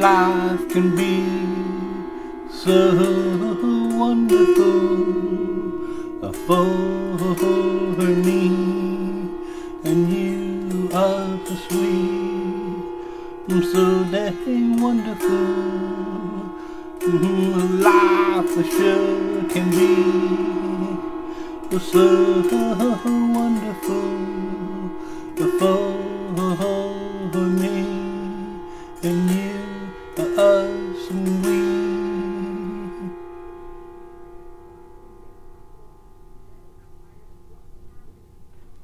life can be so wonderful for me, and you are so sweet, so dang wonderful. Mm-hmm, life for sure can be so wonderful for me and you.